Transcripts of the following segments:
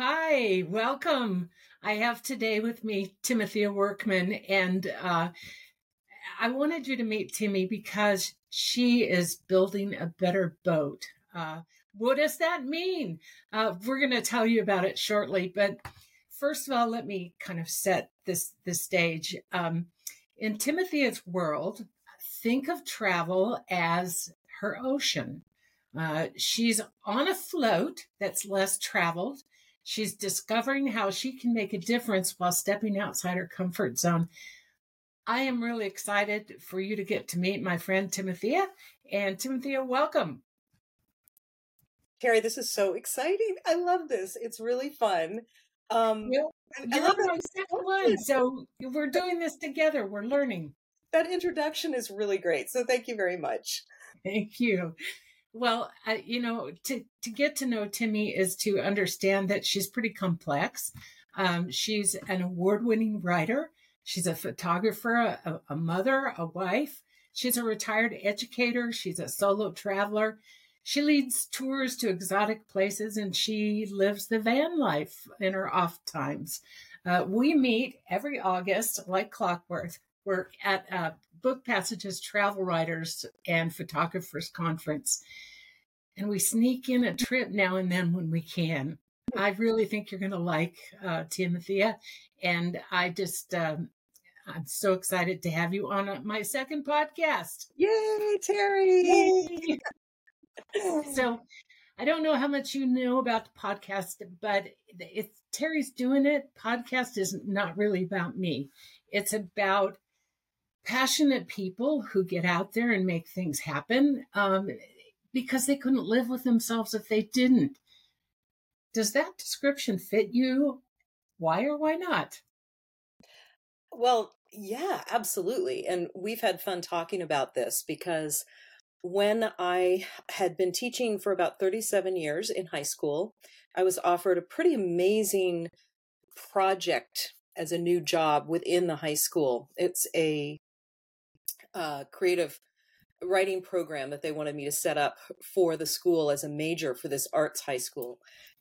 Hi, welcome. I have today with me Timathea Workman, and uh, I wanted you to meet Timmy because she is building a better boat. Uh, what does that mean? Uh, we're going to tell you about it shortly, but first of all, let me kind of set this the stage. Um, in Timathea's world, think of travel as her ocean. Uh, she's on a float that's less traveled She's discovering how she can make a difference while stepping outside her comfort zone. I am really excited for you to get to meet my friend Timathea. And Timathea, welcome. Teri, this is so exciting. I love this. It's really fun. Um, well, I love my second one. So we're doing this together. We're learning. That introduction is really great. So thank you very much. Thank you. Well, you know, to to get to know Timmy is to understand that she's pretty complex. Um, she's an award-winning writer. She's a photographer, a, a mother, a wife. She's a retired educator. She's a solo traveler. She leads tours to exotic places and she lives the van life in her off times. Uh, we meet every August, like clockwork, work at uh, Book Passages Travel Writers and Photographers Conference. And we sneak in a trip now and then when we can. I really think you're going to like uh, Timathea. And I just, um, I'm so excited to have you on uh, my second podcast. Yay, Teri! Yay. so I don't know how much you know about the podcast, but if Teri's doing it, podcast is not really about me. It's about passionate people who get out there and make things happen um, because they couldn't live with themselves if they didn't. Does that description fit you? Why or why not? Well, yeah, absolutely. And we've had fun talking about this because when I had been teaching for about 37 years in high school, I was offered a pretty amazing project as a new job within the high school. It's a uh, creative writing program that they wanted me to set up for the school as a major for this arts high school.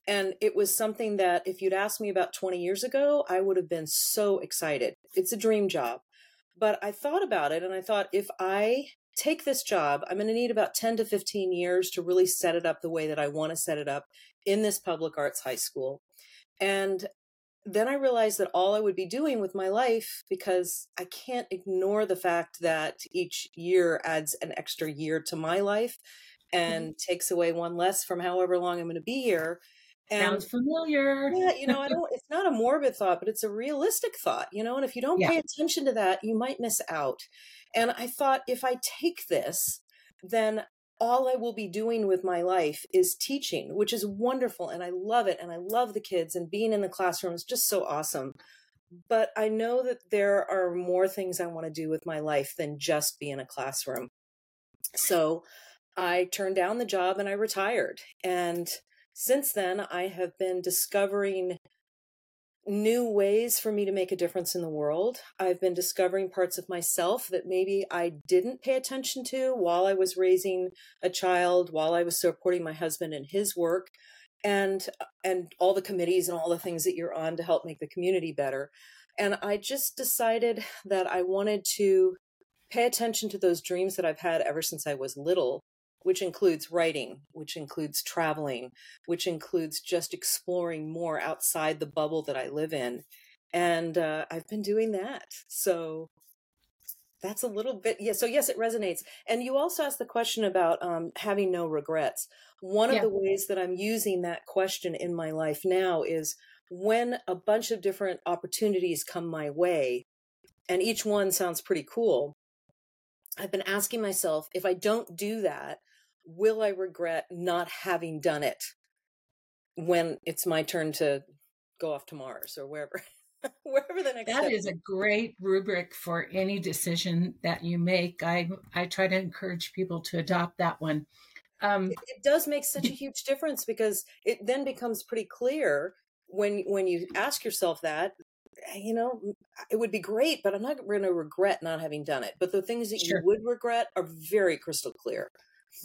And it was something that if you'd asked me about 20 years ago, I would have been so excited. It's a dream job. But I thought about it and I thought if I take this job, I'm going to need about 10 to 15 years to really set it up the way that I want to set it up in this public arts high school. And then I realized that all I would be doing with my life, because I can't ignore the fact that each year adds an extra year to my life mm-hmm. and mm-hmm. takes away one less from however long I'm going to be here. And Sounds familiar. Yeah, you know, I don't it's not a morbid thought, but it's a realistic thought, you know, and if you don't yeah. pay attention to that, you might miss out. And I thought if I take this, then all I will be doing with my life is teaching, which is wonderful. And I love it. And I love the kids and being in the classroom is just so awesome. But I know that there are more things I want to do with my life than just be in a classroom. So I turned down the job and I retired. And since then, I have been discovering new ways for me to make a difference in the world. I've been discovering parts of myself that maybe I didn't pay attention to while I was raising a child, while I was supporting my husband in his work and and all the committees and all the things that you're on to help make the community better. And I just decided that I wanted to pay attention to those dreams that I've had ever since I was little which includes writing, which includes traveling, which includes just exploring more outside the bubble that I live in. And uh, I've been doing that. So that's a little bit, yeah. So, yes, it resonates. And you also asked the question about um, having no regrets. One yeah. of the ways that I'm using that question in my life now is when a bunch of different opportunities come my way, and each one sounds pretty cool. I've been asking myself if I don't do that, will I regret not having done it when it's my turn to go off to Mars or wherever? wherever the next that is a great rubric for any decision that you make i i try to encourage people to adopt that one um, it, it does make such a huge difference because it then becomes pretty clear when when you ask yourself that you know it would be great but i'm not going to regret not having done it but the things that sure. you would regret are very crystal clear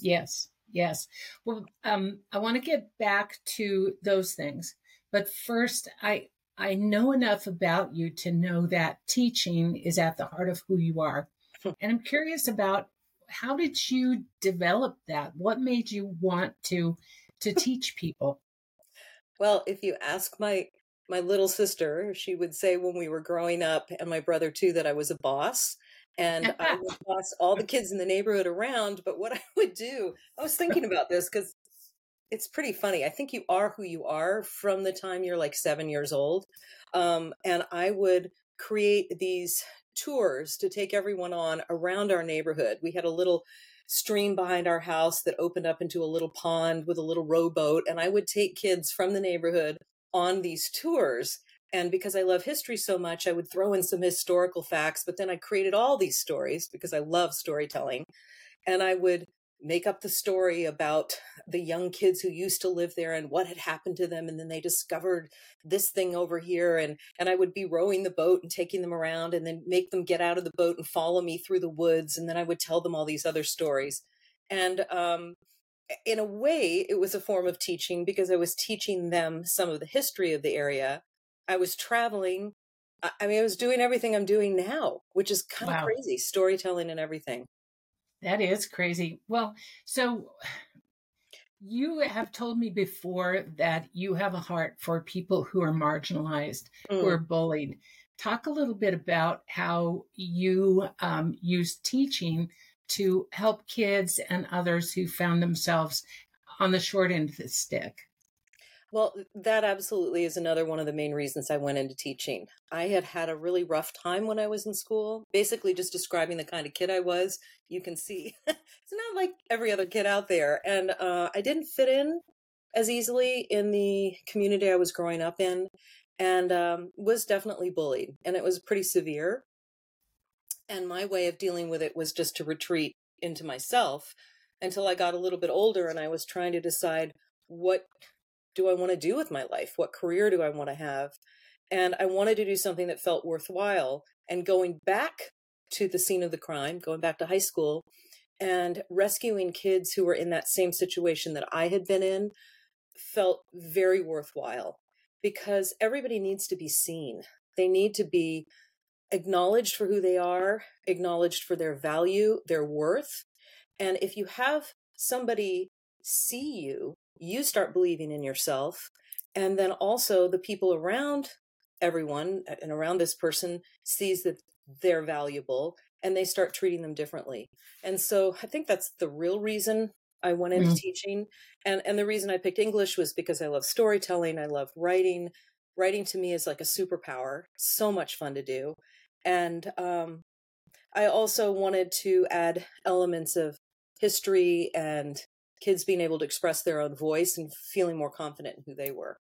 Yes, yes. Well, um, I want to get back to those things But first, I I know enough about you to know that teaching is at the heart of who you are. And I'm curious about how did you develop that? What made you want to to teach people? Well, if you ask my my little sister, she would say when we were growing up, and my brother too, that I was a boss. And I would boss all the kids in the neighborhood around. But what I would do, I was thinking about this because it's pretty funny. I think you are who you are from the time you're like seven years old. Um, and I would create these tours to take everyone on around our neighborhood. We had a little stream behind our house that opened up into a little pond with a little rowboat. And I would take kids from the neighborhood on these tours. And because I love history so much, I would throw in some historical facts, but then I created all these stories because I love storytelling. And I would make up the story about the young kids who used to live there and what had happened to them and then they discovered this thing over here and and I would be rowing the boat and taking them around and then make them get out of the boat and follow me through the woods and then I would tell them all these other stories and um in a way it was a form of teaching because I was teaching them some of the history of the area I was traveling I mean I was doing everything I'm doing now which is kind wow. of crazy storytelling and everything that is crazy. Well, so you have told me before that you have a heart for people who are marginalized, mm. who are bullied. Talk a little bit about how you um, use teaching to help kids and others who found themselves on the short end of the stick. Well, that absolutely is another one of the main reasons I went into teaching. I had had a really rough time when I was in school, basically just describing the kind of kid I was. You can see it's not like every other kid out there. And uh, I didn't fit in as easily in the community I was growing up in and um, was definitely bullied. And it was pretty severe. And my way of dealing with it was just to retreat into myself until I got a little bit older and I was trying to decide what do I want to do with my life? What career do I want to have? And I wanted to do something that felt worthwhile. And going back to the scene of the crime, going back to high school, and rescuing kids who were in that same situation that I had been in felt very worthwhile because everybody needs to be seen. They need to be acknowledged for who they are, acknowledged for their value, their worth. And if you have somebody see you you start believing in yourself. And then also the people around everyone and around this person sees that they're valuable and they start treating them differently. And so I think that's the real reason I went into mm. teaching. And and the reason I picked English was because I love storytelling, I love writing. Writing to me is like a superpower. So much fun to do. And um I also wanted to add elements of history and kids being able to express their own voice and feeling more confident in who they were.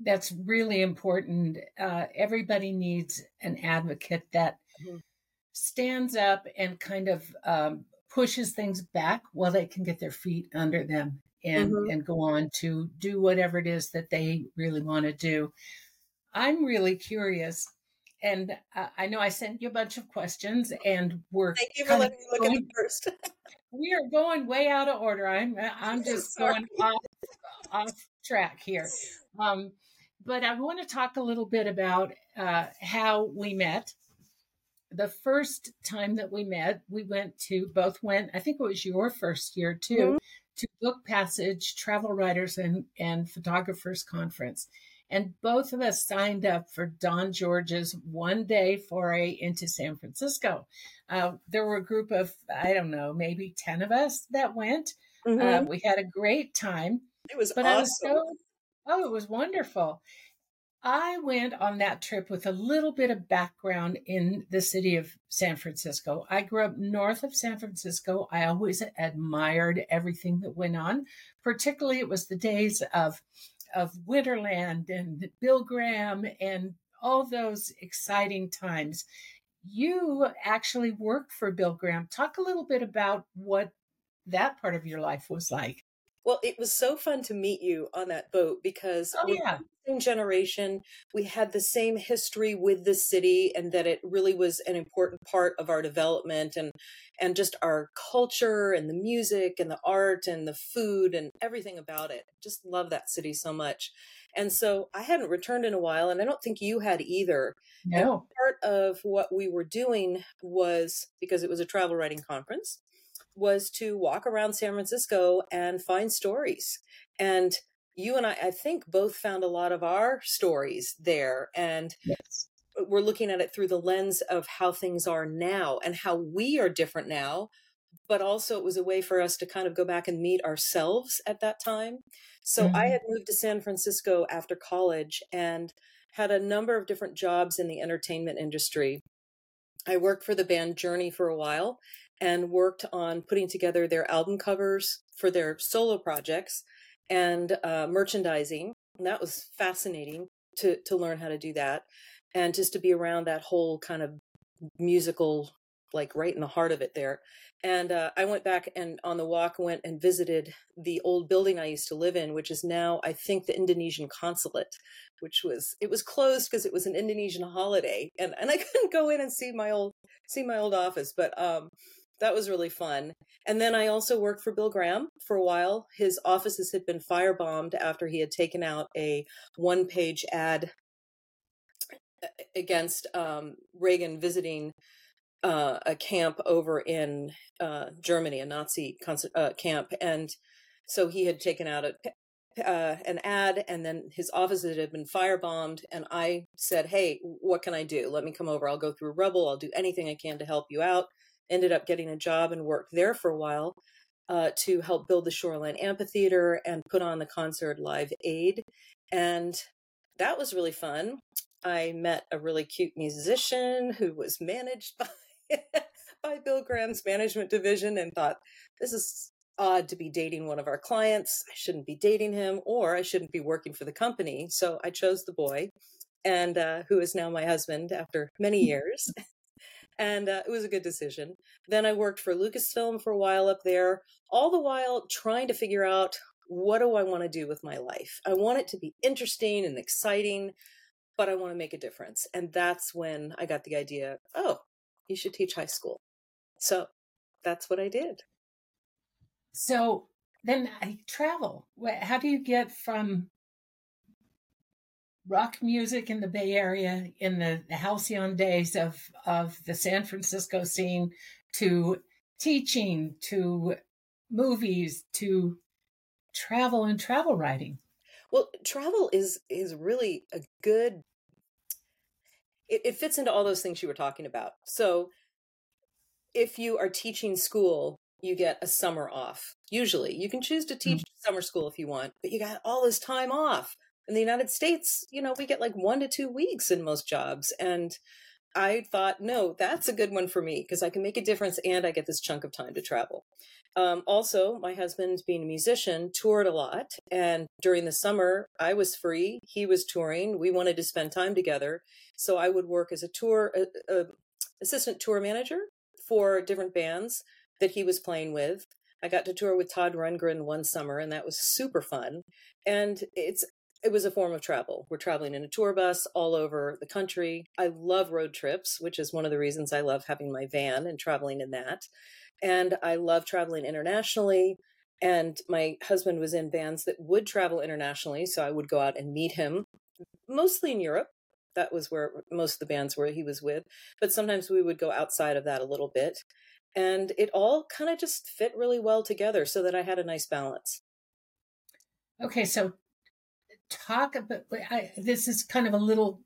That's really important. Uh, everybody needs an advocate that mm-hmm. stands up and kind of um, pushes things back while they can get their feet under them and mm-hmm. and go on to do whatever it is that they really want to do. I'm really curious, and uh, I know I sent you a bunch of questions, and we're thank you for letting me look at them first. we are going way out of order. I'm I'm just going off off track here. Um, but I want to talk a little bit about uh, how we met. The first time that we met, we went to both went. I think it was your first year too, mm-hmm. to Book Passage Travel Writers and and Photographers Conference, and both of us signed up for Don George's one day foray into San Francisco. Uh, there were a group of, I don't know, maybe 10 of us that went. Uh, mm-hmm. Uh, we had a great time. It was but awesome. I was so, oh, it was wonderful. I went on that trip with a little bit of background in the city of San Francisco. I grew up north of San Francisco. I always admired everything that went on. Particularly, it was the days of of Winterland and Bill Graham and all those exciting times. You actually worked for Bill Graham. Talk a little bit about what that part of your life was like. Well, it was so fun to meet you on that boat because oh, yeah. same generation. We had the same history with the city and that it really was an important part of our development and and just our culture and the music and the art and the food and everything about it. Just love that city so much. And so I hadn't returned in a while, and I don't think you had either. No. And part of what we were doing was because it was a travel writing conference, was to walk around San Francisco and find stories. And you and I, I think, both found a lot of our stories there. And yes. we're looking at it through the lens of how things are now and how we are different now. But also, it was a way for us to kind of go back and meet ourselves at that time. So mm-hmm. I had moved to San Francisco after college and had a number of different jobs in the entertainment industry. I worked for the band Journey for a while and worked on putting together their album covers for their solo projects and uh, merchandising. And that was fascinating to to learn how to do that, and just to be around that whole kind of musical, like right in the heart of it there. And uh, I went back and on the walk went and visited the old building I used to live in, which is now I think the Indonesian consulate, which was it was closed because it was an Indonesian holiday, and and I couldn't go in and see my old see my old office, but um that was really fun. And then I also worked for Bill Graham for a while. His offices had been firebombed after he had taken out a one page ad against um, Reagan visiting uh, a camp over in uh, Germany, a Nazi uh, camp. And so he had taken out a, uh, an ad, and then his offices had been firebombed. And I said, Hey, what can I do? Let me come over. I'll go through rubble. I'll do anything I can to help you out ended up getting a job and worked there for a while uh, to help build the Shoreline Amphitheater and put on the concert Live Aid. And that was really fun. I met a really cute musician who was managed by, by Bill Graham's management division and thought, this is odd to be dating one of our clients. I shouldn't be dating him or I shouldn't be working for the company. So I chose the boy and uh, who is now my husband after many years and uh, it was a good decision. Then I worked for Lucasfilm for a while up there, all the while trying to figure out what do I want to do with my life. I want it to be interesting and exciting, but I want to make a difference. And that's when I got the idea, oh, you should teach high school. So that's what I did. So then I travel. How do you get from rock music in the Bay Area in the, halcyon days of, of the San Francisco scene to teaching to movies to travel and travel writing. Well, travel is is really a good it, it fits into all those things you were talking about. So if you are teaching school, you get a summer off. Usually, you can choose to teach mm-hmm. summer school if you want, but you got all this time off in the United States, you know, we get like one to two weeks in most jobs. And I thought, no, that's a good one for me because I can make a difference and I get this chunk of time to travel. Um, also, my husband, being a musician, toured a lot. And during the summer, I was free. He was touring. We wanted to spend time together. So I would work as a tour, uh, uh, assistant tour manager for different bands that he was playing with. I got to tour with Todd Rundgren one summer, and that was super fun. And it's it was a form of travel. We're traveling in a tour bus all over the country. I love road trips, which is one of the reasons I love having my van and traveling in that. And I love traveling internationally. And my husband was in bands that would travel internationally. So I would go out and meet him, mostly in Europe. That was where most of the bands were he was with. But sometimes we would go outside of that a little bit. And it all kind of just fit really well together so that I had a nice balance. Okay, so talk about I, this is kind of a little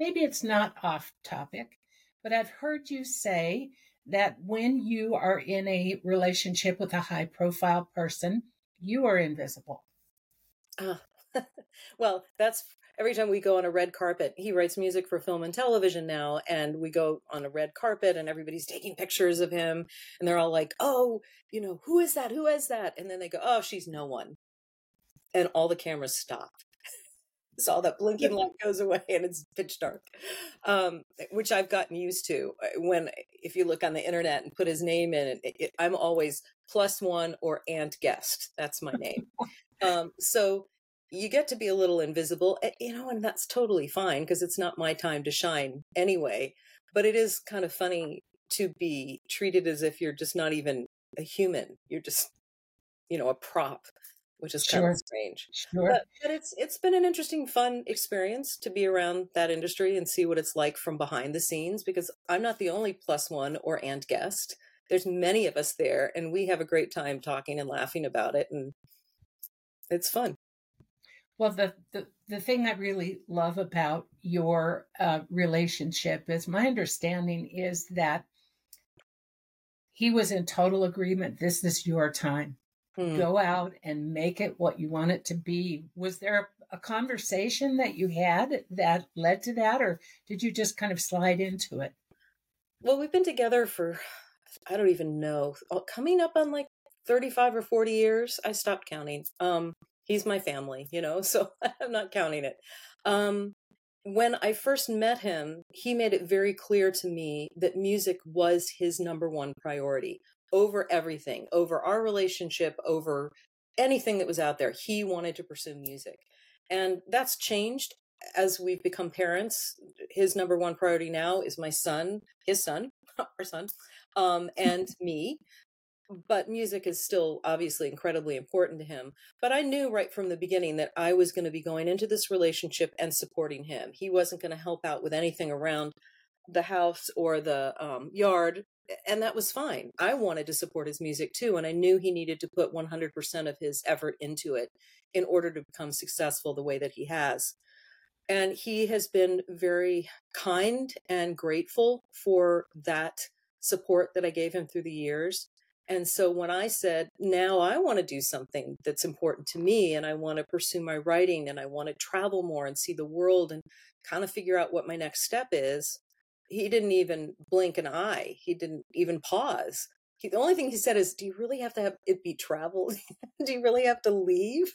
maybe it's not off topic but i've heard you say that when you are in a relationship with a high profile person you are invisible. Uh, well that's every time we go on a red carpet he writes music for film and television now and we go on a red carpet and everybody's taking pictures of him and they're all like oh you know who is that? Who is that? And then they go oh she's no one and all the cameras stop. so all that blinking light goes away and it's pitch dark, um, which I've gotten used to. Uh, when if you look on the internet and put his name in, it, it, I'm always plus one or and guest. That's my name. um, so you get to be a little invisible, eh, you know, and that's totally fine because it's not my time to shine anyway. But it is kind of funny to be treated as if you're just not even a human. You're just, you know, a prop which is kind Sure. of strange. Sure. But, but it's it's been an interesting, fun experience to be around that industry and see what it's like from behind the scenes. Because I'm not the only plus one or and guest. There's many of us there, and we have a great time talking and laughing about it, and it's fun. Well, the, the, the thing I really love about your uh, relationship is my understanding is that he was in total agreement. This is your time. Hmm. Go out and make it what you want it to be. Was there a conversation that you had that led to that, or did you just kind of slide into it? Well, we've been together for I don't even know, uh, coming up on like 35 or 40 years. I stopped counting. Um, he's my family, you know, so I'm not counting it. Um, when I first met him, he made it very clear to me that music was his number one priority over everything, over our relationship, over anything that was out there. He wanted to pursue music. And that's changed as we've become parents. His number one priority now is my son, his son, our son, um, and me but music is still obviously incredibly important to him. But I knew right from the beginning that I was going to be going into this relationship and supporting him. He wasn't going to help out with anything around the house or the um, yard. And that was fine. I wanted to support his music too. And I knew he needed to put 100% of his effort into it in order to become successful the way that he has. And he has been very kind and grateful for that support that I gave him through the years and so when I said, now I want to do something that's important to me and I want to pursue my writing and I want to travel more and see the world and kind of figure out what my next step is, he didn't even blink an eye. He didn't even pause. He, the only thing he said is, Do you really have to have it be travel? do you really have to leave?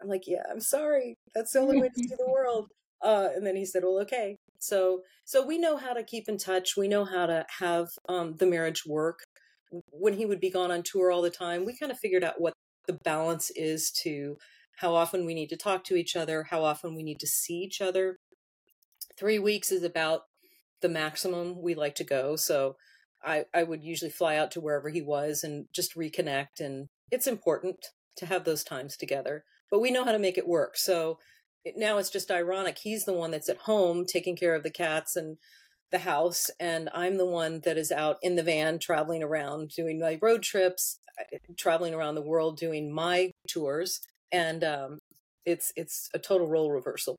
I'm like, Yeah, I'm sorry. That's the only way to see the world. Uh, and then he said, Well, okay. So, so we know how to keep in touch. We know how to have um, the marriage work when he would be gone on tour all the time, we kind of figured out what the balance is to how often we need to talk to each other, how often we need to see each other. Three weeks is about the maximum we like to go. So I, I would usually fly out to wherever he was and just reconnect. And it's important to have those times together, but we know how to make it work. So it, now it's just ironic. He's the one that's at home taking care of the cats and the house and I'm the one that is out in the van traveling around doing my road trips, traveling around the world doing my tours and um, it's it's a total role reversal.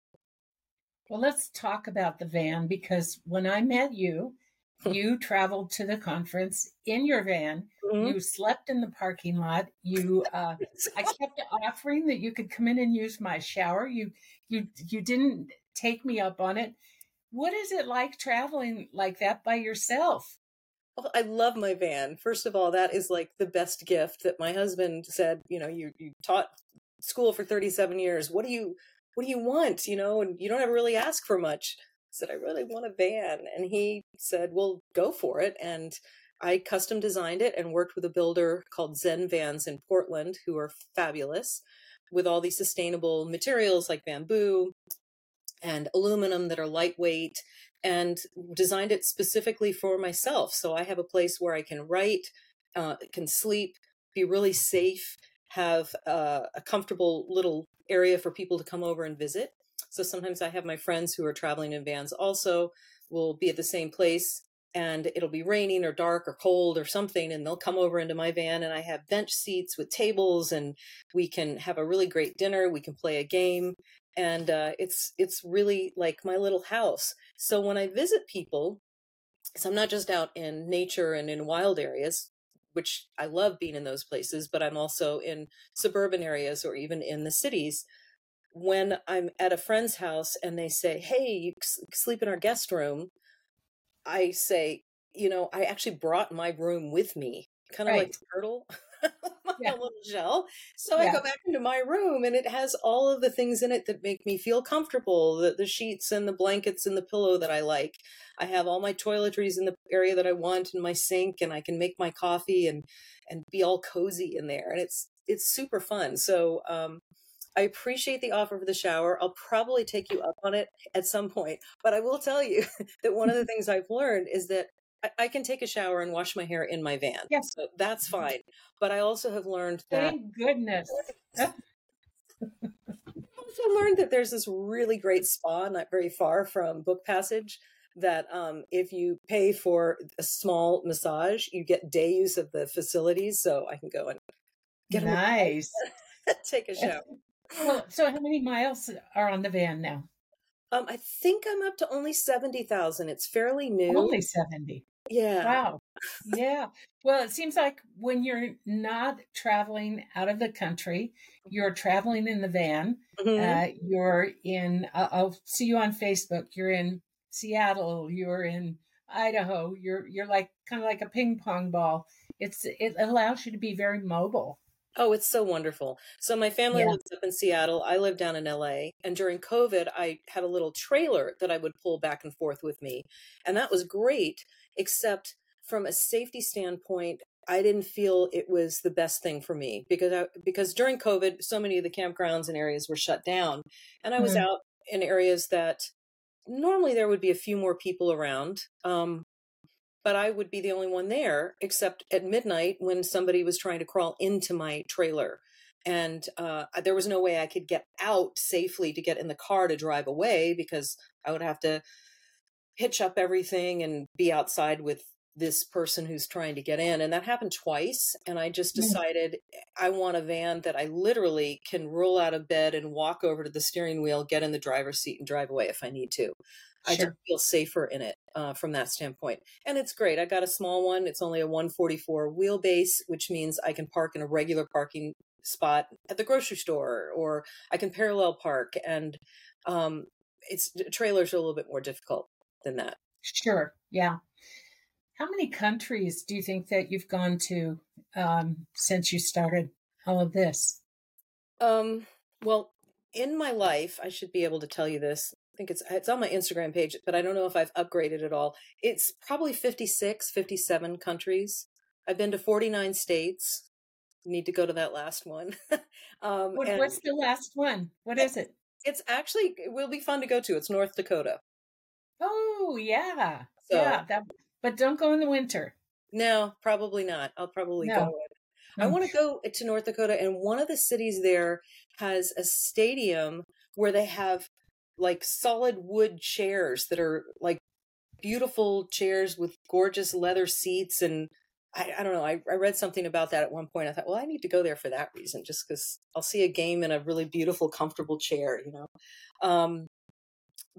Well, let's talk about the van because when I met you, you traveled to the conference in your van. Mm-hmm. You slept in the parking lot. You, uh, I kept offering that you could come in and use my shower. You, you, you didn't take me up on it. What is it like traveling like that by yourself? Well, I love my van. First of all, that is like the best gift that my husband said, you know, you you taught school for 37 years. What do you what do you want, you know? And you don't ever really ask for much. I said I really want a van and he said, "Well, go for it." And I custom designed it and worked with a builder called Zen Vans in Portland who are fabulous with all these sustainable materials like bamboo, and aluminum that are lightweight and designed it specifically for myself. So I have a place where I can write, uh, can sleep, be really safe, have uh, a comfortable little area for people to come over and visit. So sometimes I have my friends who are traveling in vans also will be at the same place and it'll be raining or dark or cold or something and they'll come over into my van and I have bench seats with tables and we can have a really great dinner, we can play a game and uh, it's it's really like my little house. So when I visit people, so I'm not just out in nature and in wild areas, which I love being in those places, but I'm also in suburban areas or even in the cities. When I'm at a friend's house and they say, "Hey, you sleep in our guest room," I say, "You know, I actually brought my room with me, kind of right. like turtle." yeah. little gel. So yeah. I go back into my room and it has all of the things in it that make me feel comfortable the, the sheets and the blankets and the pillow that I like. I have all my toiletries in the area that I want and my sink and I can make my coffee and and be all cozy in there and it's it's super fun. So um I appreciate the offer for the shower. I'll probably take you up on it at some point. But I will tell you that one of the things I've learned is that I, I can take a shower and wash my hair in my van. Yes. So that's fine. But I also have learned that. Thank goodness. I also learned that there's this really great spa not very far from Book Passage that um, if you pay for a small massage, you get day use of the facilities. So I can go and get nice. take a shower. Well, so how many miles are on the van now? Um, I think I'm up to only seventy thousand. It's fairly new. Only seventy. Yeah. Wow. Yeah. Well, it seems like when you're not traveling out of the country, you're traveling in the van. Mm-hmm. Uh, you're in. Uh, I'll see you on Facebook. You're in Seattle. You're in Idaho. You're you're like kind of like a ping pong ball. It's it allows you to be very mobile. Oh, it's so wonderful. So my family yeah. lives up in Seattle. I live down in LA. And during COVID, I had a little trailer that I would pull back and forth with me. And that was great, except from a safety standpoint, I didn't feel it was the best thing for me because I, because during COVID, so many of the campgrounds and areas were shut down, and I was mm. out in areas that normally there would be a few more people around. Um, but I would be the only one there, except at midnight when somebody was trying to crawl into my trailer. And uh, there was no way I could get out safely to get in the car to drive away because I would have to hitch up everything and be outside with this person who's trying to get in. And that happened twice. And I just decided I want a van that I literally can roll out of bed and walk over to the steering wheel, get in the driver's seat, and drive away if I need to. I just feel safer in it uh, from that standpoint. And it's great. I got a small one. It's only a 144 wheelbase, which means I can park in a regular parking spot at the grocery store or I can parallel park. And um, it's trailers are a little bit more difficult than that. Sure. Yeah. How many countries do you think that you've gone to um, since you started all of this? Um, well, in my life, I should be able to tell you this I think it's it's on my Instagram page, but I don't know if I've upgraded at all. It's probably 56, 57 countries. I've been to 49 states. Need to go to that last one. um, what, what's the last one? What is it? It's actually it will be fun to go to. It's North Dakota. Oh yeah, so, yeah. That, but don't go in the winter. No, probably not. I'll probably no. go. I want to go to North Dakota, and one of the cities there has a stadium where they have like solid wood chairs that are like beautiful chairs with gorgeous leather seats and I, I don't know. I, I read something about that at one point. I thought, well, I need to go there for that reason, just because I'll see a game in a really beautiful, comfortable chair, you know. Um,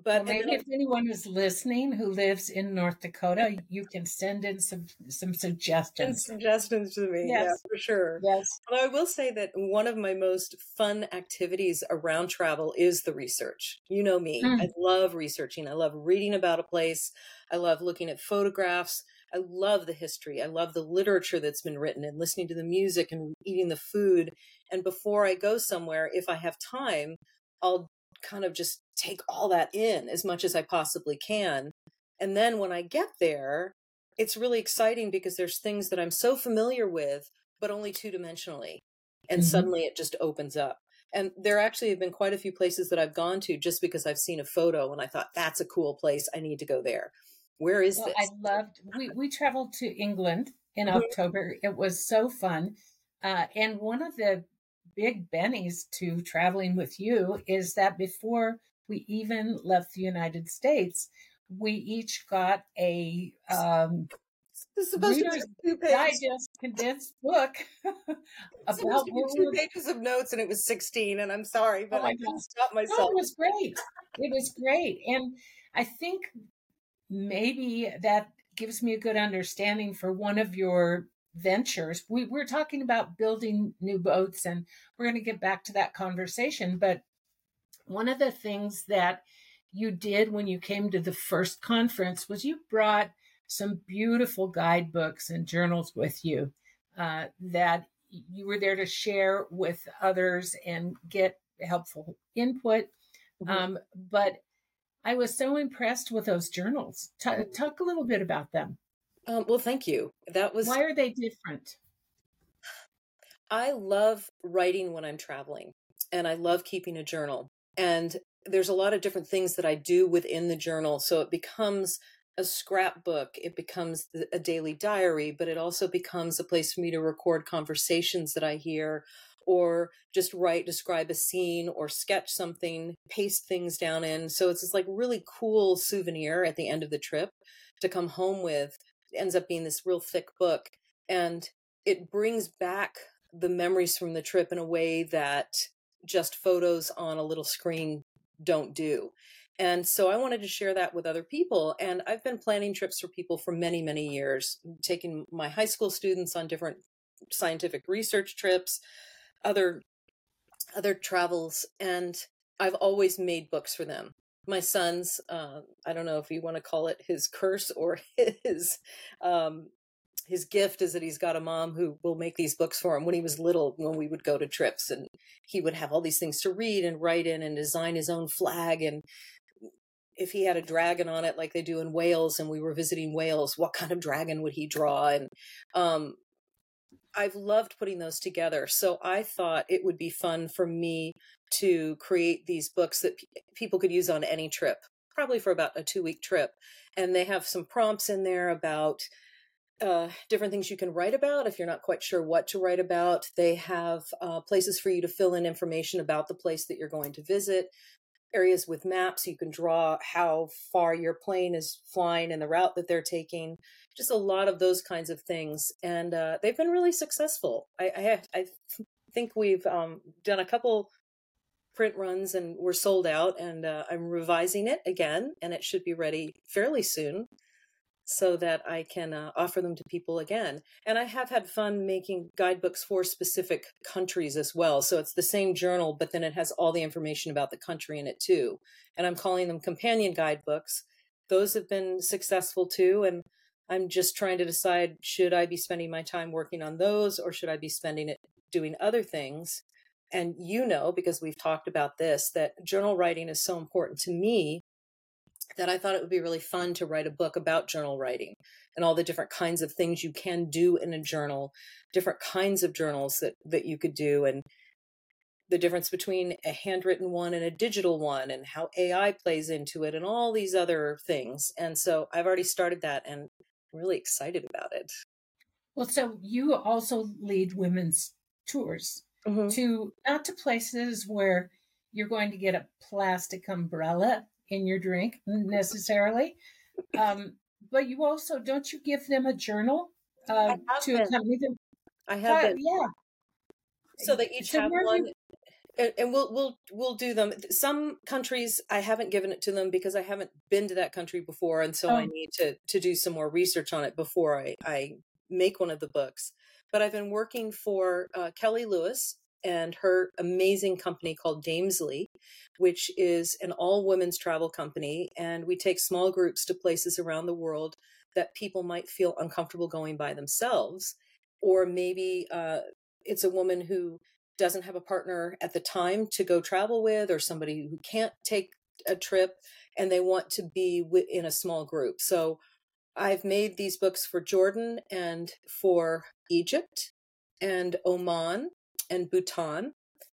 but well, maybe if anyone is listening who lives in North Dakota, you can send in some some suggestions. Suggestions to me, yes. yeah, for sure. Yes. Although I will say that one of my most fun activities around travel is the research. You know me; mm. I love researching. I love reading about a place. I love looking at photographs. I love the history. I love the literature that's been written and listening to the music and eating the food. And before I go somewhere, if I have time, I'll kind of just take all that in as much as I possibly can. And then when I get there, it's really exciting because there's things that I'm so familiar with, but only two dimensionally. And mm-hmm. suddenly it just opens up. And there actually have been quite a few places that I've gone to just because I've seen a photo and I thought, that's a cool place. I need to go there. Where is well, this? I loved, we, we traveled to England in mm-hmm. October. It was so fun. Uh, and one of the big bennies to traveling with you is that before we even left the United States, we each got a um, Reader's Digest condensed book about two pages of notes, and it was sixteen. And I'm sorry, but oh I couldn't stop myself. No, it was great. It was great, and I think maybe that gives me a good understanding for one of your ventures. We, we're talking about building new boats, and we're going to get back to that conversation. But one of the things that you did when you came to the first conference was you brought some beautiful guidebooks and journals with you uh, that you were there to share with others and get helpful input. Mm-hmm. Um, but I was so impressed with those journals. T- talk a little bit about them. Um, well, thank you. That was. Why are they different? I love writing when I'm traveling, and I love keeping a journal. And there's a lot of different things that I do within the journal, so it becomes a scrapbook. It becomes a daily diary, but it also becomes a place for me to record conversations that I hear, or just write, describe a scene or sketch something, paste things down in. So it's this like really cool souvenir at the end of the trip to come home with. It ends up being this real thick book. And it brings back the memories from the trip in a way that just photos on a little screen don't do. And so I wanted to share that with other people. And I've been planning trips for people for many, many years, taking my high school students on different scientific research trips, other other travels, and I've always made books for them. My son's, uh, I don't know if you want to call it his curse or his um, his gift is that he's got a mom who will make these books for him when he was little when we would go to trips and he would have all these things to read and write in and design his own flag and if he had a dragon on it like they do in Wales and we were visiting Wales what kind of dragon would he draw? And um, I've loved putting those together. So I thought it would be fun for me to create these books that p- people could use on any trip probably for about a 2 week trip. And they have some prompts in there about uh, different things you can write about if you're not quite sure what to write about. They have uh, places for you to fill in information about the place that you're going to visit, areas with maps. You can draw how far your plane is flying and the route that they're taking. Just a lot of those kinds of things, and uh, they've been really successful. I I, I think we've um, done a couple print runs and we're sold out, and uh, I'm revising it again, and it should be ready fairly soon so that I can uh, offer them to people again. And I have had fun making guidebooks for specific countries as well. So it's the same journal, but then it has all the information about the country in it too. And I'm calling them companion guidebooks. Those have been successful too. And I'm just trying to decide should I be spending my time working on those or should I be spending it doing other things? And you know, because we've talked about this, that journal writing is so important to me that I thought it would be really fun to write a book about journal writing and all the different kinds of things you can do in a journal, different kinds of journals that, that you could do, and the difference between a handwritten one and a digital one, and how AI plays into it, and all these other things. And so I've already started that and I'm really excited about it. Well, so you also lead women's tours mm-hmm. to not to places where you're going to get a plastic umbrella in your drink necessarily. Um, but you also don't you give them a journal uh, to been. accompany them? I have uh, yeah. So they each so have one. You... And, we'll we'll we'll do them. Some countries I haven't given it to them because I haven't been to that country before, and so oh. I need to to do some more research on it before I I make one of the books. But I've been working for uh, Kelly Lewis, and her amazing company called Damesly, which is an all women's travel company. And we take small groups to places around the world that people might feel uncomfortable going by themselves. Or maybe uh, it's a woman who doesn't have a partner at the time to go travel with, or somebody who can't take a trip and they want to be in a small group. So I've made these books for Jordan and for Egypt and Oman and Bhutan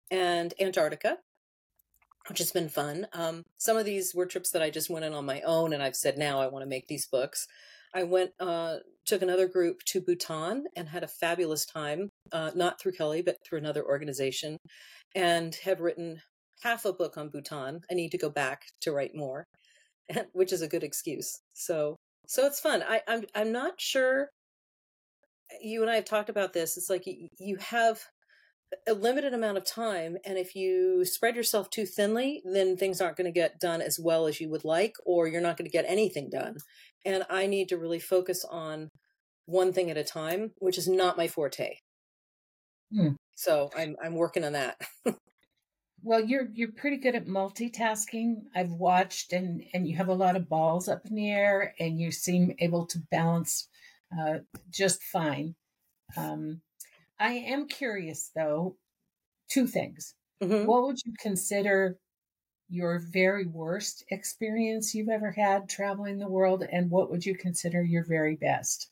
and Antarctica, which has been fun. Um, some of these were trips that I just went in on my own, and I've said now I want to make these books. I went, uh, took another group to Bhutan and had a fabulous time, uh, not through Kelly, but through another organization, and have written half a book on Bhutan. I need to go back to write more, which is a good excuse. So, so it's fun. I, I'm, I'm not sure. You and I have talked about this. It's like you, you have a limited amount of time and if you spread yourself too thinly then things aren't going to get done as well as you would like or you're not going to get anything done. And i need to really focus on one thing at a time which is not my forte. Hmm. so i'm i'm working on that. Well you're you're pretty good at multitasking. I've watched and and you have a lot of balls up in the air and you seem able to balance uh, just fine. Um, I am curious though, two things. Mm-hmm. What would you consider your very worst experience you've ever had traveling the world, and what would you consider your very best?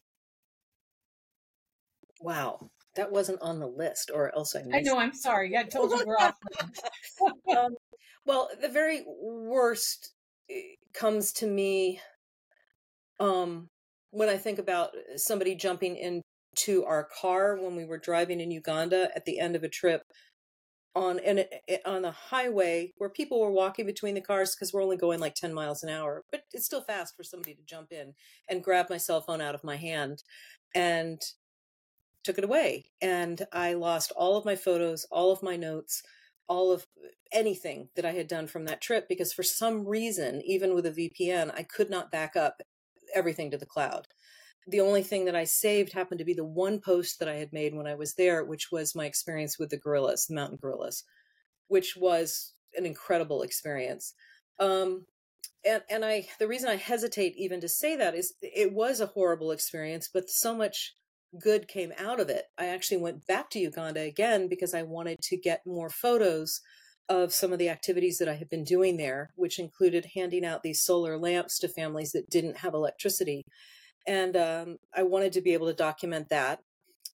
Wow, that wasn't on the list, or else I. Missed I know. I'm sorry. I told you we're off. um, well, the very worst eh, comes to me um, when I think about somebody jumping in to our car when we were driving in Uganda at the end of a trip on and eh, eh, on the highway where people were walking between the cars because we're only going like 10 miles an hour but it's still fast for somebody to jump in and grab my cell phone out of my hand and took it away. And i lost all of my photos all of my notes all of eh, anything that i had done from that trip because for some reason even with a vpn i could not back up everything to the cloud the only thing that I saved happened to be the one post that I had made when I was there, which was my experience with the gorillas, the mountain gorillas, which was an incredible experience. Um, and and I the reason I hesitate even to say that is it was a horrible experience, but so much good came out of it. I actually went back to Uganda again because I wanted to get more photos of some of the activities that I had been doing there, which included handing out these solar lamps to families that didn't have electricity and um, I wanted to be able to document that.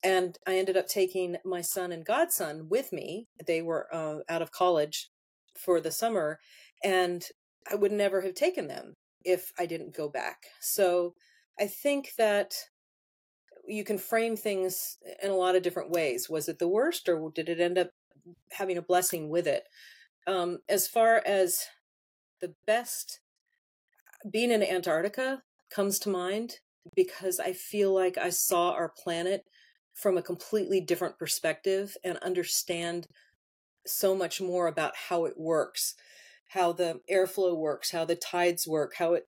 And I ended up taking my son and godson with me. They were uh, out of college for the summer, and I would never have taken them if I didn't go back. So I think that you can frame things in a lot of different ways. Was it the worst, or did it end up having a blessing with it? Um, as far as the best, being in Antarctica comes to mind because I feel like I saw our planet from a completely different perspective and understand so much more about how it works, how the airflow works, how the tides work, how it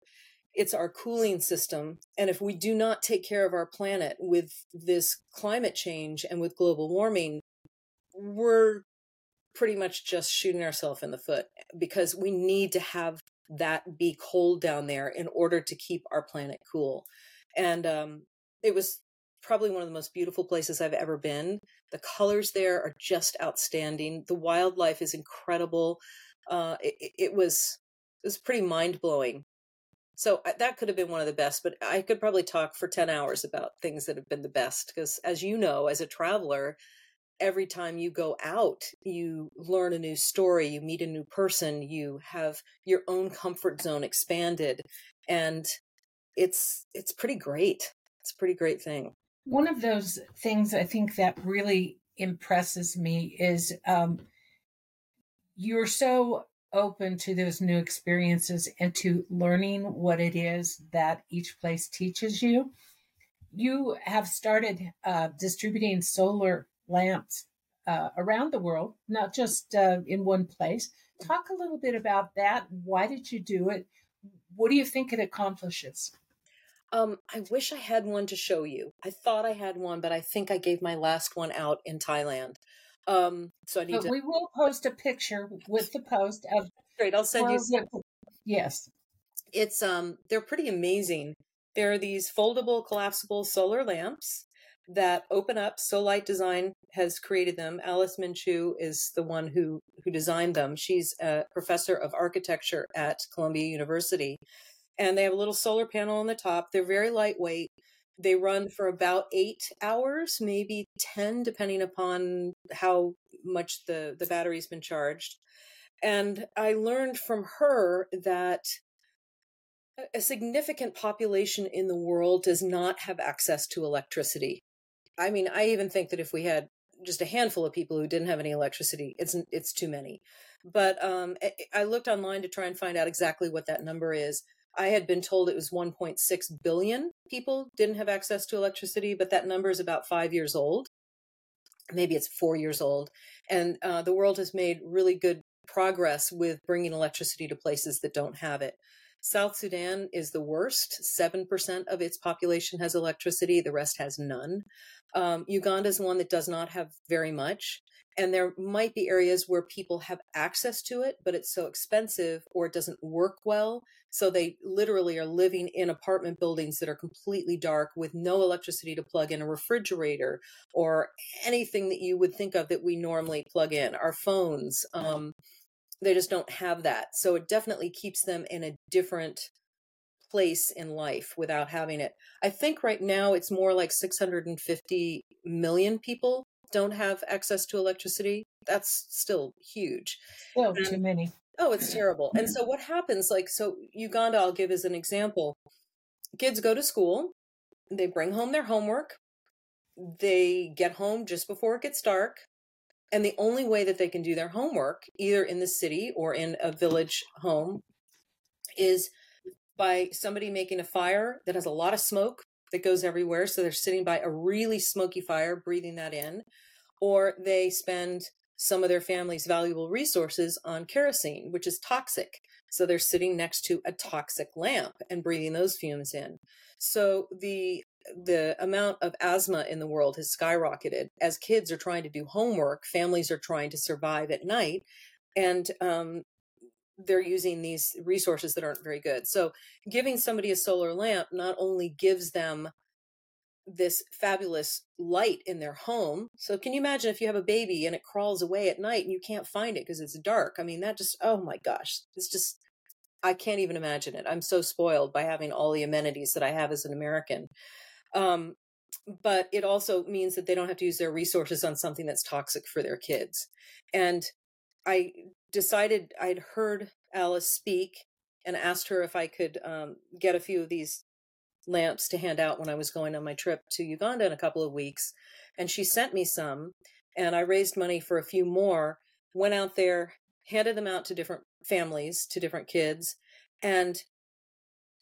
it's our cooling system. And if we do not take care of our planet with this climate change and with global warming, we're pretty much just shooting ourselves in the foot because we need to have that be cold down there in order to keep our planet cool and um, it was probably one of the most beautiful places I've ever been. The colors there are just outstanding. The wildlife is incredible. Uh, it, it, was it was pretty mind blowing. So that could have been one of the best, but I could probably talk for ten hours about things that have been the best because, as you know, as a traveler, every time you go out, you learn a new story, you meet a new person, you have your own comfort zone expanded, and it's it's pretty great. It's a pretty great thing. One of those things I think that really impresses me is um, you're so open to those new experiences and to learning what it is that each place teaches you. You have started uh, distributing solar lamps uh, around the world, not just uh, in one place. Talk a little bit about that. Why did you do it? What do you think it accomplishes? Um, I wish I had one to show you. I thought I had one, but I think I gave my last one out in Thailand. Um, so I need but to. We will post a picture with the post of. Great, I'll send you. Yes, it's um, they're pretty amazing. There are these foldable, collapsible solar lamps that open up. Solight Design has created them. Alice Minchu is the one who who designed them. She's a professor of architecture at Columbia University and they have a little solar panel on the top. They're very lightweight. They run for about eight hours, maybe 10, depending upon how much the, the battery's been charged. And I learned from her that a significant population in the world does not have access to electricity. I mean, I even think that if we had just a handful of people who didn't have any electricity, it's it's too many. But um, I looked online to try and find out exactly what that number is. I had been told it was 1.6 billion people didn't have access to electricity, but that number is about five years old. Maybe it's four years old. And uh, the world has made really good progress with bringing electricity to places that don't have it. South Sudan is the worst. 7% of its population has electricity, the rest has none. Um, Uganda is one that does not have very much and there might be areas where people have access to it but it's so expensive or it doesn't work well. So they literally are living in apartment buildings that are completely dark with no electricity to plug in a refrigerator or anything that you would think of that we normally plug in our phones um, they just don't have that. So it definitely keeps them in a different place in life without having it. I think right now it's more like 650 million people don't have access to electricity, that's still huge. Still and, too many. Oh, it's terrible. And so what happens, like, so Uganda, I'll give as an example. Kids go to school, they bring home their homework, they get home just before it gets dark, And the only way that they can do their homework, either in the city or in a village home, is by somebody making a fire that has a lot of smoke that goes everywhere. So they're sitting by a really smoky fire, breathing that in, or they spend some of their family's valuable resources on kerosene, which is toxic. So they're sitting next to a toxic lamp and breathing those fumes in. So the the amount of asthma in the world has skyrocketed as kids are trying to do homework, families are trying to survive at night, and um, they're using these resources that aren't very good. So giving somebody a solar lamp not only gives them this fabulous light in their home. So can you imagine if you have a baby and it crawls away at night and you can't find it because it's dark? I mean, that just oh my gosh. It's just I can't even imagine it. I'm so spoiled by having all the amenities that I have as an American. Um, but it also means that they don't have to use their resources on something that's toxic for their kids. And I decided I'd heard Alice speak and asked her if I could um, get a few of these lamps to hand out when I was going on my trip to Uganda in a couple of weeks. And she sent me some, and I raised money for a few more, went out there, handed them out to different families, to different kids. And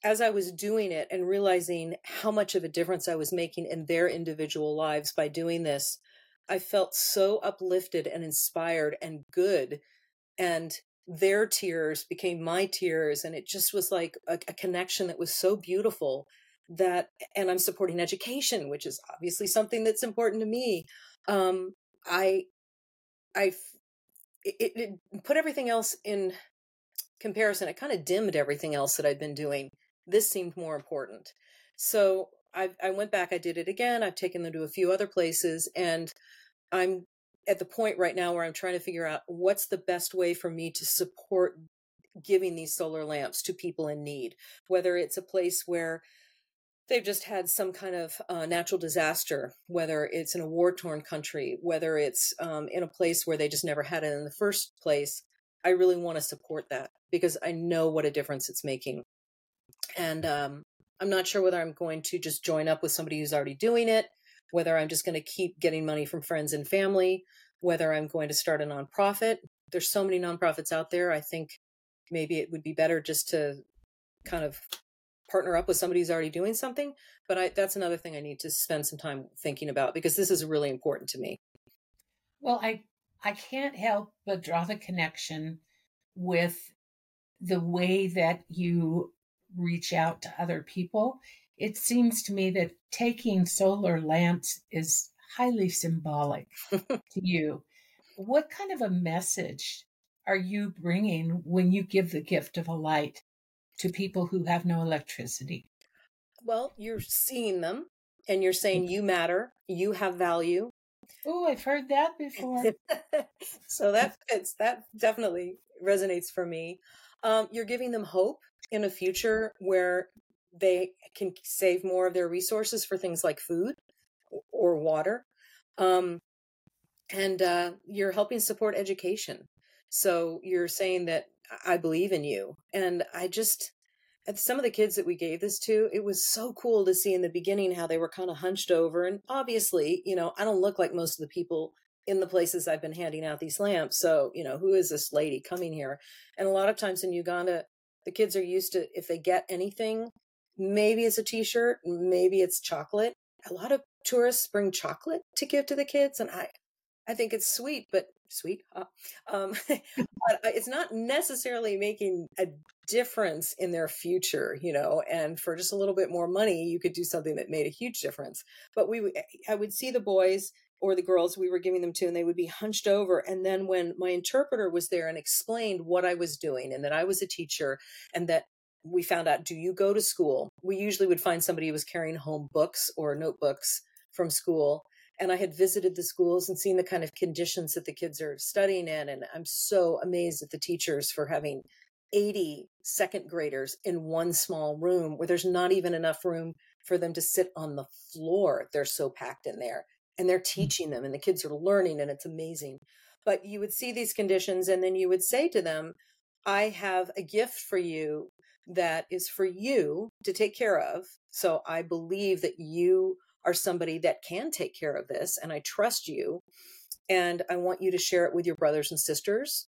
as I was doing it and realizing how much of a difference I was making in their individual lives by doing this, I felt so uplifted and inspired and good. And their tears became my tears. And it just was like a, a connection that was so beautiful that and i'm supporting education which is obviously something that's important to me um i i it, it put everything else in comparison it kind of dimmed everything else that i'd been doing this seemed more important so I, I went back i did it again i've taken them to a few other places and i'm at the point right now where i'm trying to figure out what's the best way for me to support giving these solar lamps to people in need whether it's a place where they've just had some kind of uh, natural disaster, whether it's in a war torn country, whether it's um, in a place where they just never had it in the first place. I really want to support that because I know what a difference it's making. And um, I'm not sure whether I'm going to just join up with somebody who's already doing it, whether I'm just going to keep getting money from friends and family, whether I'm going to start a nonprofit. There's so many nonprofits out there. I think maybe it would be better just to kind of partner up with somebody who's already doing something. But I, that's another thing I need to spend some time thinking about because this is really important to me. Well, I I can't help but draw the connection with the way that you reach out to other people. It seems to me that taking solar lamps is highly symbolic to you. What kind of a message are you bringing when you give the gift of a light to people who have no electricity? Well, you're seeing them and you're saying you matter, you have value. Oh, I've heard that before. so that fits. That definitely resonates for me. Um, you're giving them hope in a future where they can save more of their resources for things like food or water. Um, and uh, you're helping support education. So you're saying that I believe in you. And I just, some of the kids that we gave this to, it was so cool to see in the beginning how they were kind of hunched over. And obviously, you know, I don't look like most of the people in the places I've been handing out these lamps. So, you know, who is this lady coming here? And a lot of times in Uganda, the kids are used to, if they get anything, maybe it's a t shirt, maybe it's chocolate. A lot of tourists bring chocolate to give to the kids. And I, I think it's sweet, but sweet. Uh, um, but it's not necessarily making a difference in their future, you know. And for just a little bit more money, you could do something that made a huge difference. But we, I would see the boys or the girls we were giving them to, and they would be hunched over. And then when my interpreter was there and explained what I was doing, and that I was a teacher, and that we found out, do you go to school? We usually would find somebody who was carrying home books or notebooks from school and I had visited the schools and seen the kind of conditions that the kids are studying in. And I'm so amazed at the teachers for having 80 second graders in one small room where there's not even enough room for them to sit on the floor. They're so packed in there and they're mm. teaching them and the kids are learning and it's amazing. But you would see these conditions and then you would say to them, I have a gift for you that is for you to take care of. So I believe that you are somebody that can take care of this and I trust you. and I want you to share it with your brothers and sisters,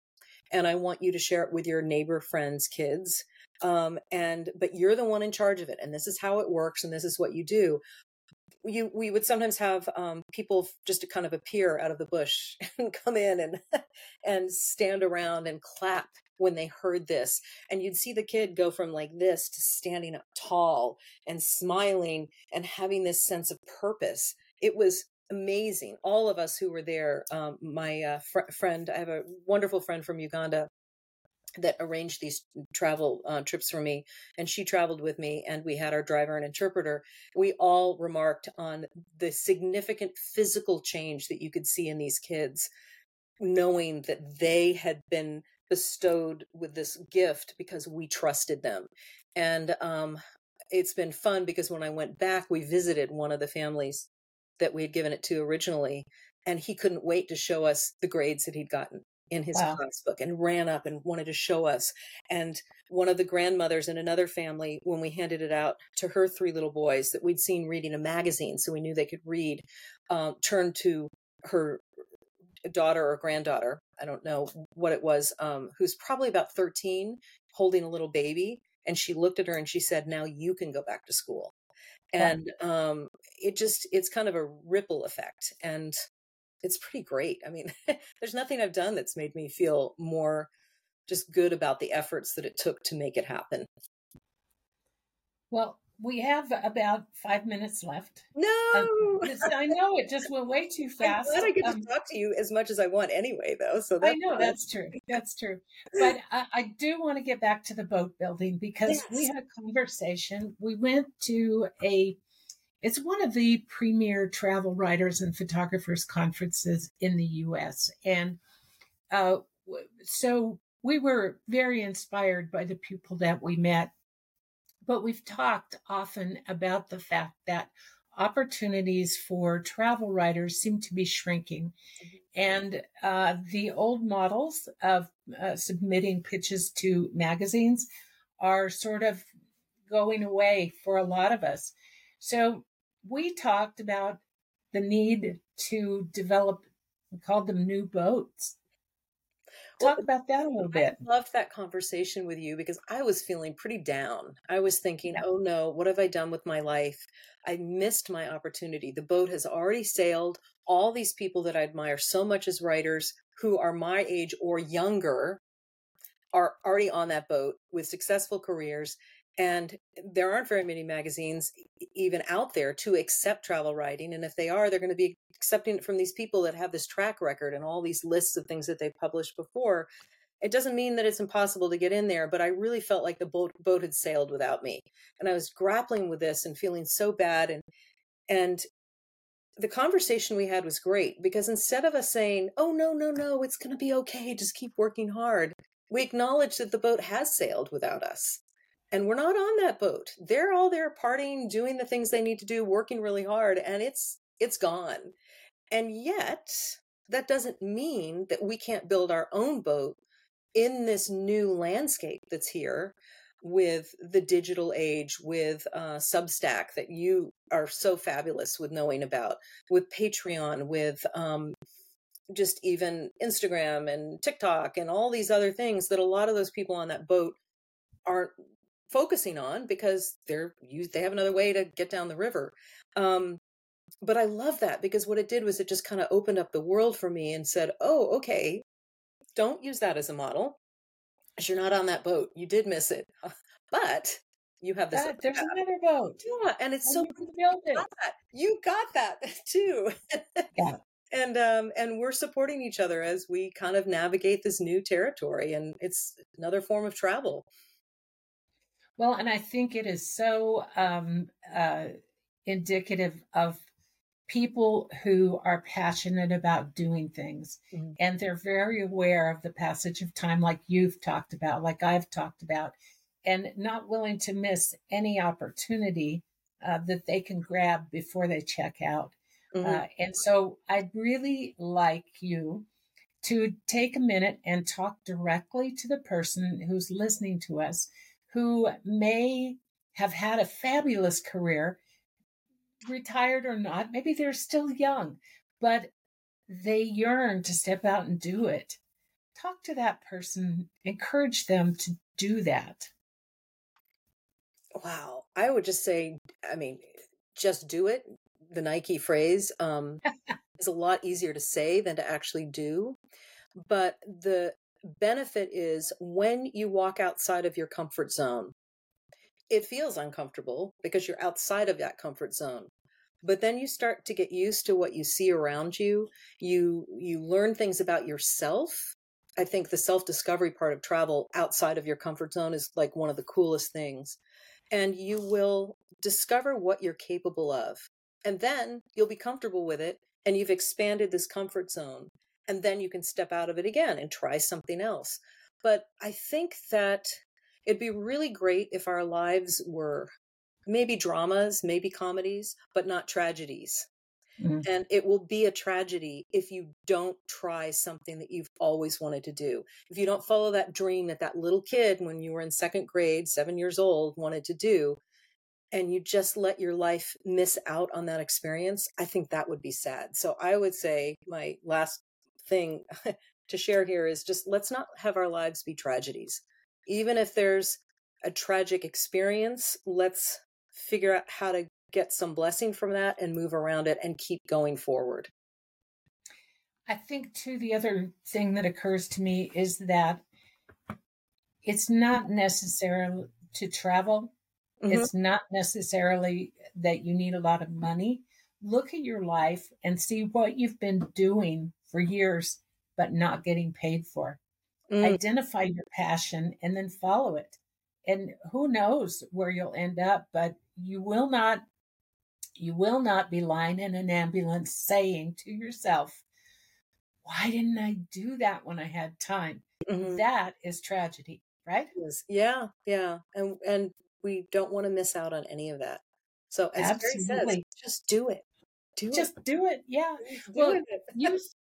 and I want you to share it with your neighbor friends' kids. Um, and but you're the one in charge of it, and this is how it works, and this is what you do you we would sometimes have um, people just to kind of appear out of the bush and come in and and stand around and clap when they heard this and you'd see the kid go from like this to standing up tall and smiling and having this sense of purpose. It was amazing. All of us who were there um, my uh, fr- friend i have a wonderful friend from uganda that arranged these travel uh, trips for me and she traveled with me and we had our driver and interpreter. We all remarked on the significant physical change that you could see in these kids knowing that they had been bestowed with this gift because we trusted them and um, it's been fun because when i went back we visited one of the families that we had given it to originally and he couldn't wait to show us the grades that he'd gotten in his wow. class book and ran up and wanted to show us. And one of the grandmothers in another family, when we handed it out to her three little boys that we'd seen reading a magazine, so we knew they could read, um, turned to her daughter or granddaughter, I don't know what it was, um, who's probably about 13, holding a little baby. And she looked at her and she said, Now you can go back to school. And um, it just, it's kind of a ripple effect. And it's pretty great. I mean, there's nothing I've done that's made me feel more just good about the efforts that it took to make it happen. Well, we have about five minutes left. No, I know it just went way too fast. I'm glad I get um, to talk to you as much as I want anyway, though. So I know fun. that's true. That's true. But I, I, do want to get back to the boat building because yes. we had a conversation. We went to a it's one of the premier travel writers and photographers conferences in the US. And uh, so we were very inspired by the people that we met. But we've talked often about the fact that opportunities for travel writers seem to be shrinking. And uh, the old models of uh, submitting pitches to magazines are sort of going away for a lot of us. So we talked about the need to develop, we called them new boats. Talk well, about that a little bit. I loved that conversation with you because I was feeling pretty down. I was thinking, yeah. oh no, what have I done with my life? I missed my opportunity. The boat has already sailed. All these people that I admire so much as writers who are my age or younger are already on that boat with successful careers and there aren't very many magazines even out there to accept travel writing. And if they are, they're going to be accepting it from these people that have this track record and all these lists of things that they've published before. It doesn't mean that it's impossible to get in there, but I really felt like the boat boat had sailed without me. And I was grappling with this and feeling so bad and and the conversation we had was great because instead of us saying, "Oh no, no, no, it's going to be okay, just keep working hard." We acknowledged that the boat has sailed without us and we're not on that boat they're all there partying doing the things they need to do working really hard and it's it's gone and yet that doesn't mean that we can't build our own boat in this new landscape that's here with the digital age with uh, substack that you are so fabulous with knowing about with patreon with um, just even instagram and tiktok and all these other things that a lot of those people on that boat aren't focusing on because they're used they have another way to get down the river. Um, but i love that because what it did was it just kind of opened up the world for me and said oh okay don't use that as a model because you're not on that boat. You did miss it. But you have this there's another boat. Yeah and it's and so you, you got that. You got that too. Yeah. And um and we're supporting each other as we kind of navigate this new territory and it's another form of travel. Well, and I think it is so um, uh, indicative of people who are passionate about doing things mm-hmm. and they're very aware of the passage of time, like you've talked about, like I've talked about, and not willing to miss any opportunity uh, that they can grab before they check out. Mm-hmm. Uh, and so I'd really like you to take a minute and talk directly to the person who's listening to us who may have had a fabulous career, retired or not, maybe they're still young, but they yearn to step out and do it. Talk to that person, encourage them to do that. Wow. I would just say, I mean, just do it. The Nike phrase um, is a lot easier to say than to actually do. But the benefit is when you walk outside of your comfort zone, it feels uncomfortable because you're outside of that comfort zone but then you start to get used to what you see around you you you learn things about yourself. I think the self discovery part of travel outside of your comfort zone is like one of the coolest things and you will discover what you're capable of and then you'll be comfortable with it and you've expanded this comfort zone and then you can step out of it again and try something else but i think that it'd be really great if our lives were maybe dramas, maybe comedies, but not tragedies. Mm-hmm. And it will be a tragedy if you don't try something that you've always wanted to do. If you don't follow that dream that that little kid, when you were in second grade, seven years old, wanted to do, and you just let your life miss out on that experience, I think that would be sad. So I would say my last thing to share here is just let's not have our lives be tragedies. Even if there's a tragic experience, let's figure out how to get some blessing from that and move around it and keep going forward. I think, too, the other thing that occurs to me is that it's not necessary to travel. Mm-hmm. It's not necessarily that you need a lot of money. Look at your life and see what you've been doing for years, but not getting paid for. Mm. Identify your passion and then follow it. And who knows where you'll end up, but you will not you will not be lying in an ambulance saying to yourself why didn't i do that when i had time mm-hmm. that is tragedy right yeah yeah and and we don't want to miss out on any of that so as Absolutely. says just do it do just it. do it yeah do well it. you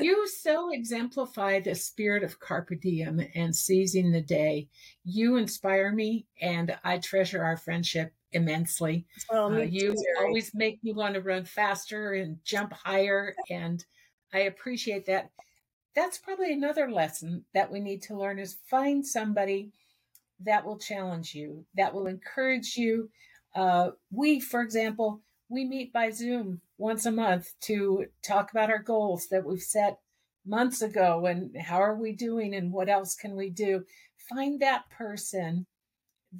you so exemplify the spirit of carpe diem and seizing the day you inspire me and i treasure our friendship immensely. uh, you always make me want to run faster and jump higher, and I appreciate that. That's probably another lesson that we need to learn is find somebody that will challenge you, that will encourage you. Uh, we, for example, we meet by Zoom once a month to talk about our goals that we've set months ago and how are we doing and what else can we do. Find that person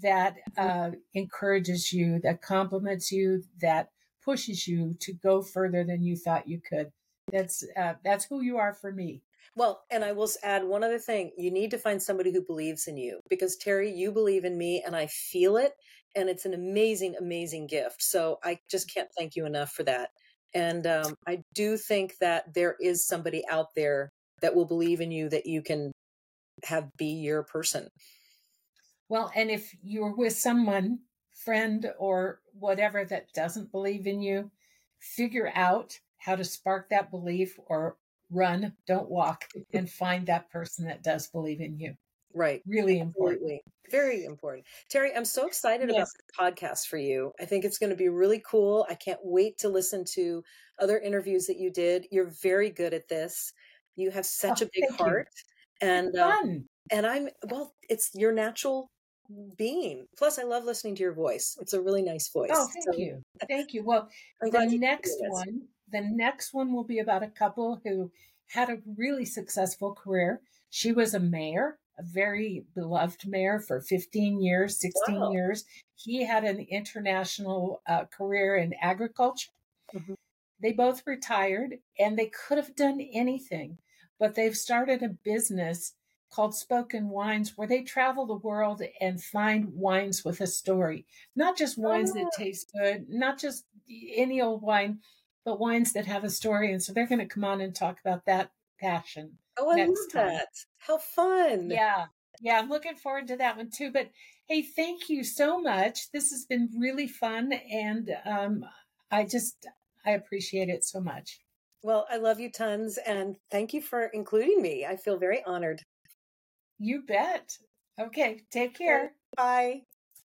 that uh, encourages you, that compliments you, that pushes you to go further than you thought you could. That's uh, that's who you are for me. Well, and I will add one other thing. You need to find somebody who believes in you because Teri, you believe in me and I feel it. And it's an amazing, amazing gift. So I just can't thank you enough for that. And um, I do think that there is somebody out there that will believe in you that you can have be your person. Well, and if you're with someone, friend or whatever, that doesn't believe in you, figure out how to spark that belief or run, don't walk, and find that person that does believe in you. Right. Really important. Absolutely. Very important. Teri, I'm so excited yes. about the podcast for you. I think it's going to be really cool. I can't wait to listen to other interviews that you did. You're very good at this. You have such oh, a big heart. You. And um, and I'm well, it's your natural being. Plus, I love listening to your voice. It's a really nice voice. Oh, thank so, you, thank you. Well, the next one, the next one will be about a couple who had a really successful career. She was a mayor, a very beloved mayor for 15 years, 16 wow. years. He had an international uh, career in agriculture. Mm-hmm. They both retired and they could have done anything, but they've started a business called Spoken Wines, where they travel the world and find wines with a story. Not just wines oh. that taste good, not just any old wine, but wines that have a story. And so they're going to come on and talk about that passion. Oh, I love time. that. How fun. Yeah. Yeah, I'm looking forward to that one too. But hey, thank you so much. This has been really fun. And um, I just, I appreciate it so much. Well, I love you tons. And thank you for including me. I feel very honored. You bet. Okay. Take care. Bye.